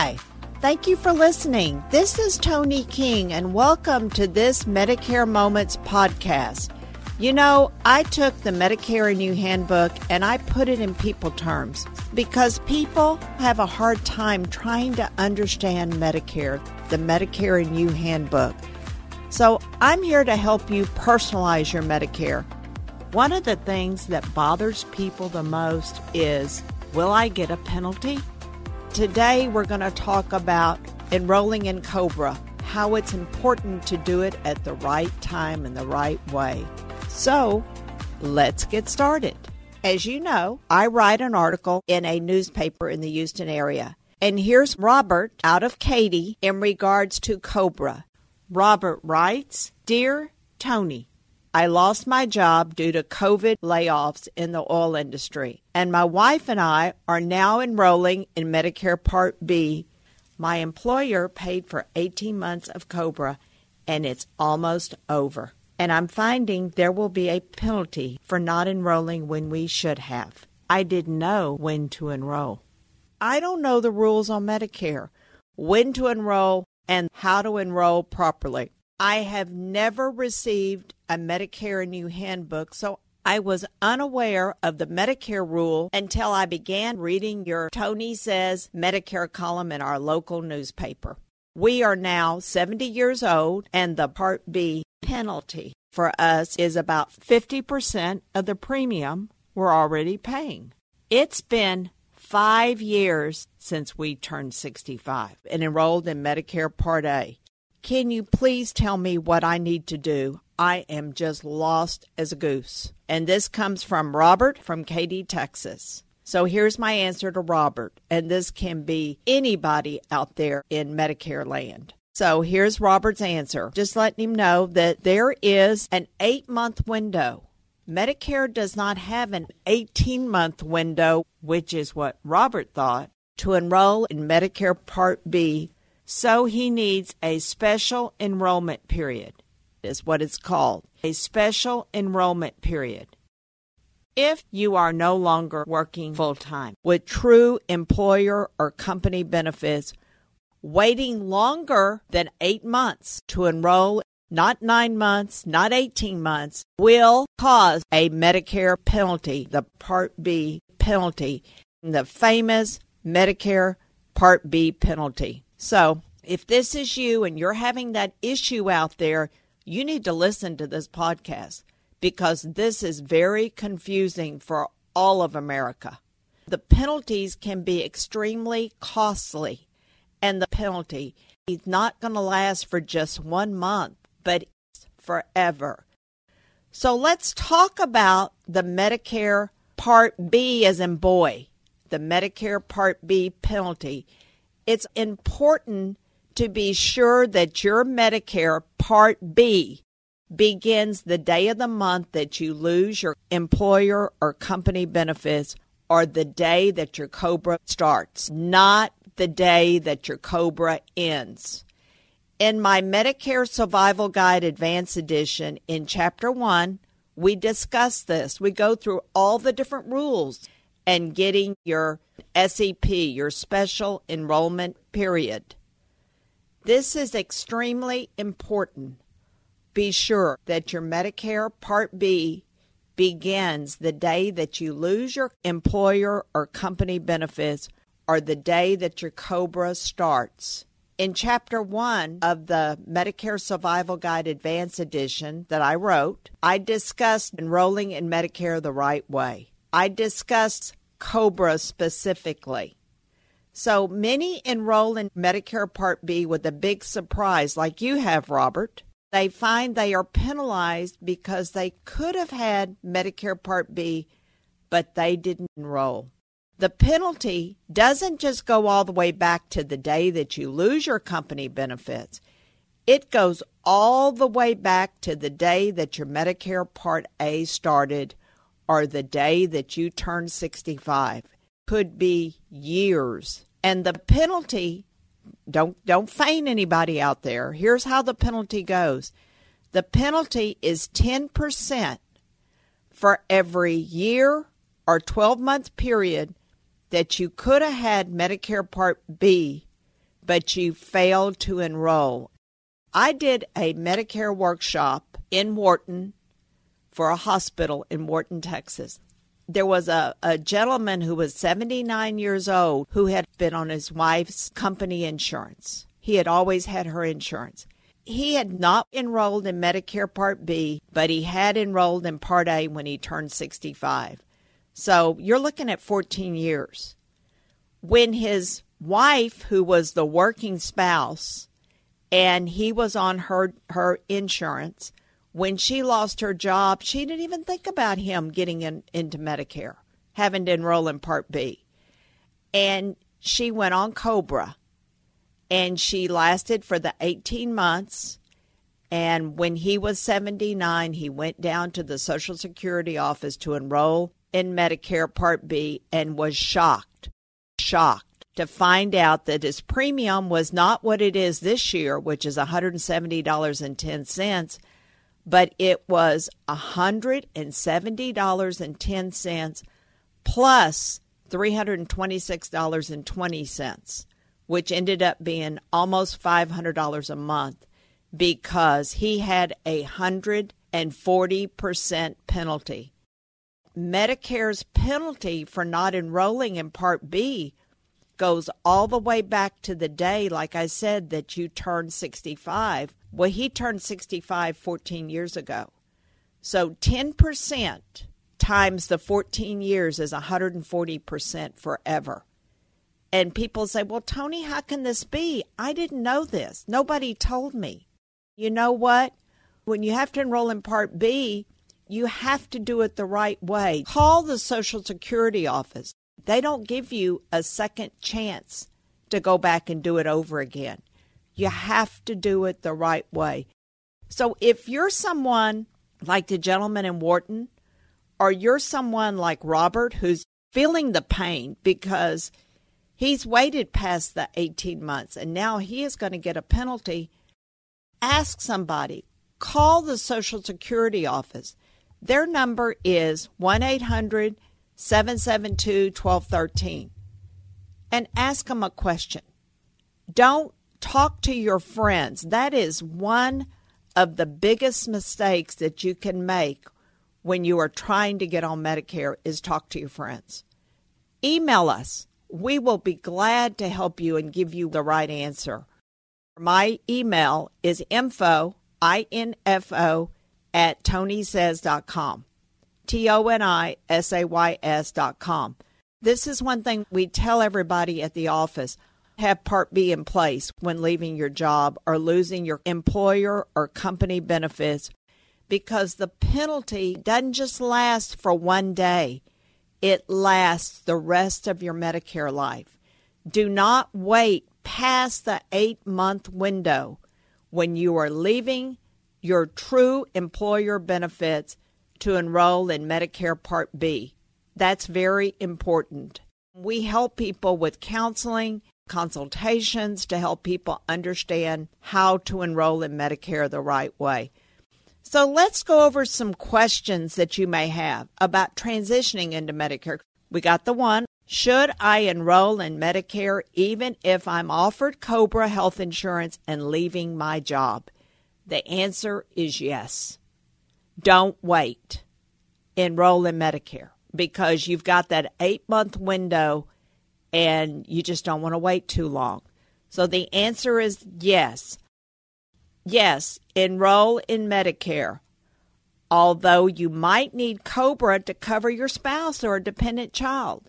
Hi. Thank you for listening. This is Toni King, and welcome to this Medicare Moments podcast. You know, I took the Medicare & You Handbook and I put it in people terms because people have a hard time trying to understand Medicare, the Medicare & You Handbook. So I'm here to help you personalize your Medicare. One of the things that bothers people the most is will I get a penalty? Today, we're going to talk about enrolling in COBRA, how it's important to do it at the right time and the right way. So, let's get started. As you know, I write an article in a newspaper in the Houston area. And here's Robert out of Katy in regards to COBRA. Robert writes Dear Toni, I lost my job due to COVID layoffs in the oil industry, and my wife and I are now enrolling in Medicare Part B. My employer paid for 18 months of COBRA, and it's almost over. And I'm finding there will be a penalty for not enrolling when we should have. I didn't know when to enroll. I don't know the rules on Medicare, when to enroll, and how to enroll properly. I have never received a Medicare & You Handbook, so I was unaware of the Medicare rule until I began reading your Toni Says Medicare column in our local newspaper. We are now 70 years old, and the Part B penalty for us is about 50% of the premium we're already paying. It's been five years since we turned 65 and enrolled in Medicare Part A. Can you please tell me what I need to do? I am just lost as a goose. And this comes from Robert from Katy, Texas. So here's my answer to Robert, and this can be anybody out there in Medicare land. So here's Robert's answer. Just letting him know that there is an eight month window. Medicare does not have an 18 month window, which is what Robert thought, to enroll in Medicare Part B so he needs a special enrollment period, is what it's called a special enrollment period. If you are no longer working full time with true employer or company benefits, waiting longer than eight months to enroll, not nine months, not 18 months, will cause a Medicare penalty, the Part B penalty, the famous Medicare Part B penalty. So, if this is you and you're having that issue out there, you need to listen to this podcast because this is very confusing for all of America. The penalties can be extremely costly, and the penalty is not going to last for just one month, but forever. So let's talk about the Medicare Part B as in boy, the Medicare Part B penalty it's important to be sure that your Medicare Part B begins the day of the month that you lose your employer or company benefits or the day that your COBRA starts, not the day that your COBRA ends. In my Medicare Survival Guide Advanced Edition in Chapter 1, we discuss this. We go through all the different rules and getting your SEP, your special enrollment period. This is extremely important. Be sure that your Medicare Part B begins the day that you lose your employer or company benefits or the day that your COBRA starts. In Chapter 1 of the Medicare Survival Guide Advance Edition that I wrote, I discussed enrolling in Medicare the right way. I discussed COBRA specifically. So many enroll in Medicare Part B with a big surprise, like you have, Robert. They find they are penalized because they could have had Medicare Part B, but they didn't enroll. The penalty doesn't just go all the way back to the day that you lose your company benefits. It goes all the way back to the day that your Medicare Part A started or the day that you turn 65 could be years. And the penalty don't don't feign anybody out there. Here's how the penalty goes. The penalty is 10% for every year or 12 month period that you could have had medicare part b but you failed to enroll. I did a Medicare workshop in Wharton for a hospital in Wharton, Texas. There was a, a gentleman who was 79 years old who had been on his wife's company insurance. He had always had her insurance. He had not enrolled in Medicare Part B, but he had enrolled in Part A when he turned 65. So you're looking at 14 years. When his wife, who was the working spouse, and he was on her her insurance, when she lost her job, she didn't even think about him getting in, into Medicare, having to enroll in Part B. And she went on Cobra and she lasted for the 18 months. And when he was 79, he went down to the Social Security office to enroll in Medicare Part B and was shocked, shocked to find out that his premium was not what it is this year, which is $170.10 but it was $170.10 plus $326.20, which ended up being almost $500 a month because he had a 140% penalty. Medicare's penalty for not enrolling in Part B goes all the way back to the day, like I said, that you turned 65. Well, he turned 65 14 years ago. So 10% times the 14 years is 140% forever. And people say, well, Toni, how can this be? I didn't know this. Nobody told me. You know what? When you have to enroll in Part B, you have to do it the right way. Call the Social Security office. They don't give you a second chance to go back and do it over again. You have to do it the right way. So if you're someone like the gentleman in Wharton, or you're someone like Robert who's feeling the pain because he's waited past the 18 months and now he is going to get a penalty, ask somebody. Call the Social Security office. Their number is 1 800 772 1213 and ask them a question. Don't talk to your friends. That is one of the biggest mistakes that you can make when you are trying to get on Medicare is talk to your friends. Email us. We will be glad to help you and give you the right answer. My email is info, I-N-F-O, at tonisays.com. T O N I S A Y S dot com. This is one thing we tell everybody at the office have Part B in place when leaving your job or losing your employer or company benefits because the penalty doesn't just last for one day, it lasts the rest of your Medicare life. Do not wait past the eight month window when you are leaving your true employer benefits to enroll in Medicare Part B. That's very important. We help people with counseling, consultations to help people understand how to enroll in Medicare the right way. So let's go over some questions that you may have about transitioning into Medicare. We got the one Should I enroll in Medicare even if I'm offered Cobra health insurance and leaving my job? The answer is yes. Don't wait. Enroll in Medicare because you've got that eight month window and you just don't want to wait too long. So the answer is yes. Yes, enroll in Medicare. Although you might need COBRA to cover your spouse or a dependent child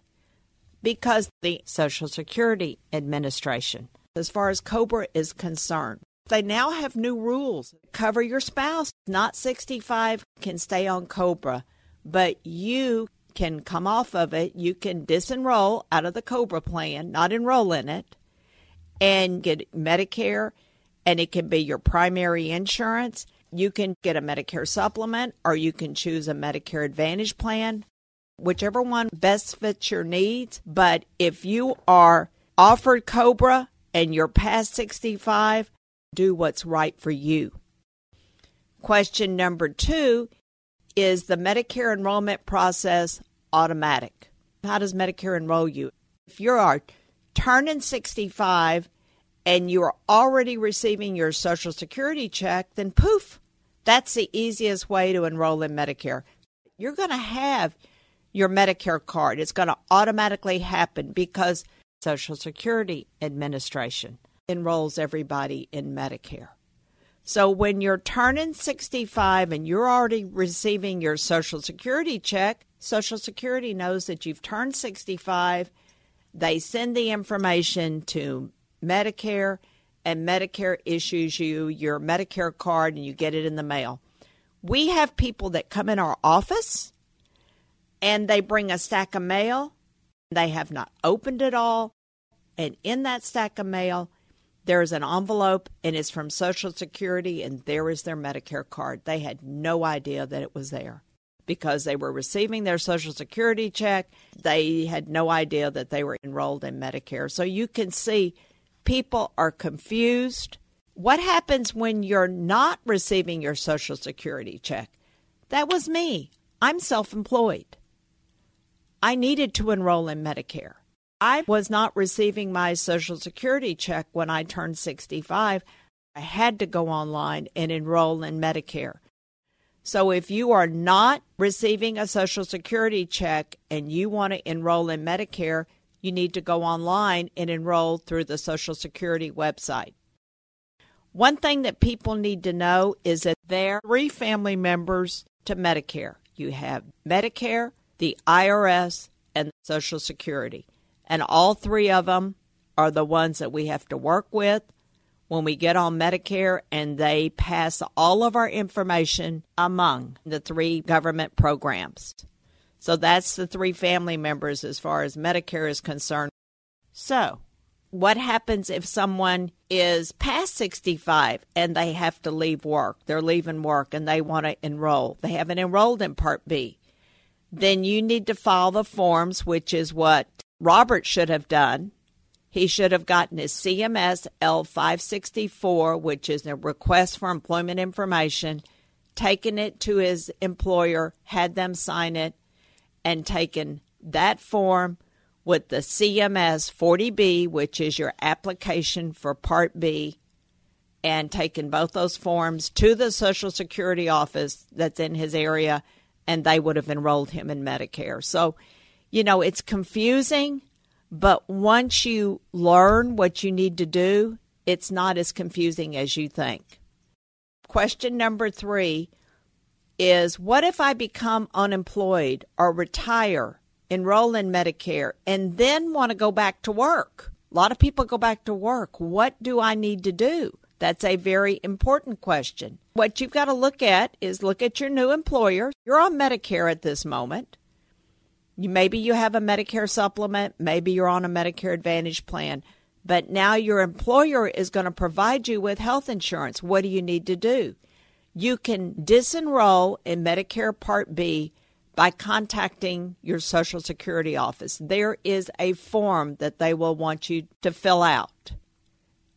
because the Social Security Administration, as far as COBRA is concerned, they now have new rules. Cover your spouse, not 65, can stay on COBRA, but you can come off of it. You can disenroll out of the COBRA plan, not enroll in it, and get Medicare, and it can be your primary insurance. You can get a Medicare supplement, or you can choose a Medicare Advantage plan, whichever one best fits your needs. But if you are offered COBRA and you're past 65, do what's right for you. Question number two is the Medicare enrollment process automatic? How does Medicare enroll you? If you are turning 65 and you're already receiving your Social Security check, then poof, that's the easiest way to enroll in Medicare. You're going to have your Medicare card. It's going to automatically happen because Social Security Administration enrolls everybody in Medicare. So when you're turning 65 and you're already receiving your Social Security check, Social Security knows that you've turned 65. They send the information to Medicare, and Medicare issues you your Medicare card and you get it in the mail. We have people that come in our office and they bring a stack of mail. They have not opened it all. And in that stack of mail, there's an envelope and it's from Social Security, and there is their Medicare card. They had no idea that it was there because they were receiving their Social Security check. They had no idea that they were enrolled in Medicare. So you can see people are confused. What happens when you're not receiving your Social Security check? That was me. I'm self employed. I needed to enroll in Medicare. I was not receiving my Social Security check when I turned 65. I had to go online and enroll in Medicare. So if you are not receiving a Social Security check and you want to enroll in Medicare, you need to go online and enroll through the Social Security website. One thing that people need to know is that there are three family members to Medicare. You have Medicare, the IRS, and Social Security. And all three of them are the ones that we have to work with when we get on Medicare, and they pass all of our information among the three government programs. So that's the three family members as far as Medicare is concerned. So, what happens if someone is past 65 and they have to leave work? They're leaving work and they want to enroll. They haven't enrolled in Part B then you need to file the forms, which is what Robert should have done. He should have gotten his CMS L564, which is a request for employment information, taken it to his employer, had them sign it, and taken that form with the CMS 40B, which is your application for Part B, and taken both those forms to the Social Security office that's in his area and they would have enrolled him in Medicare. So, you know, it's confusing, but once you learn what you need to do, it's not as confusing as you think. Question number three is What if I become unemployed or retire, enroll in Medicare, and then want to go back to work? A lot of people go back to work. What do I need to do? That's a very important question. What you've got to look at is look at your new employer. You're on Medicare at this moment. Maybe you have a Medicare supplement, maybe you're on a Medicare Advantage plan, but now your employer is going to provide you with health insurance. What do you need to do? You can disenroll in Medicare Part B by contacting your Social Security office. There is a form that they will want you to fill out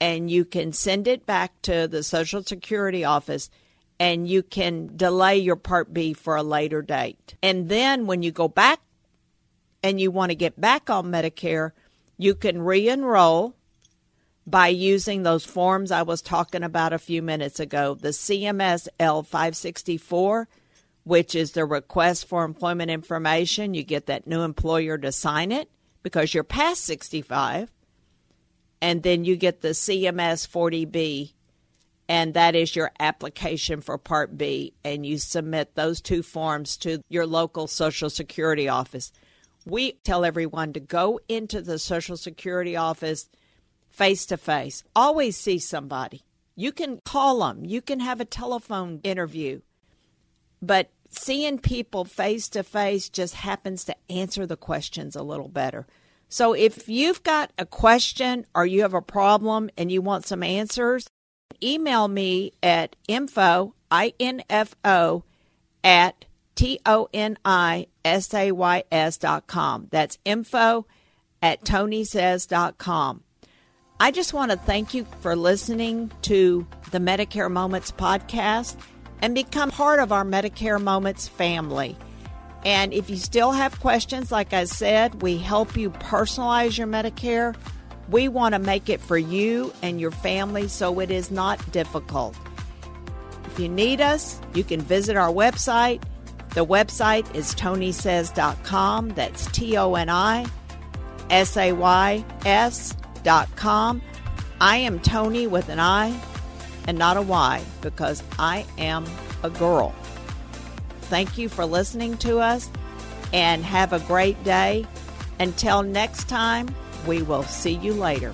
and you can send it back to the Social Security office and you can delay your Part B for a later date. And then when you go back and you want to get back on Medicare, you can re enroll by using those forms I was talking about a few minutes ago the CMS L 564, which is the request for employment information. You get that new employer to sign it because you're past 65 and then you get the CMS 40B, and that is your application for Part B, and you submit those two forms to your local Social Security office. We tell everyone to go into the Social Security office face to face. Always see somebody. You can call them, you can have a telephone interview, but seeing people face to face just happens to answer the questions a little better. So if you've got a question or you have a problem and you want some answers, email me at info, I-N-F-O, at T-O-N-I-S-A-Y-S dot com. That's info at tonisays.com. I just want to thank you for listening to the Medicare Moments podcast and become part of our Medicare Moments family. And if you still have questions, like I said, we help you personalize your Medicare. We want to make it for you and your family so it is not difficult. If you need us, you can visit our website. The website is tonisays.com. That's T O N I S A Y S.com. I am Toni with an I and not a Y because I am a girl. Thank you for listening to us and have a great day. Until next time, we will see you later.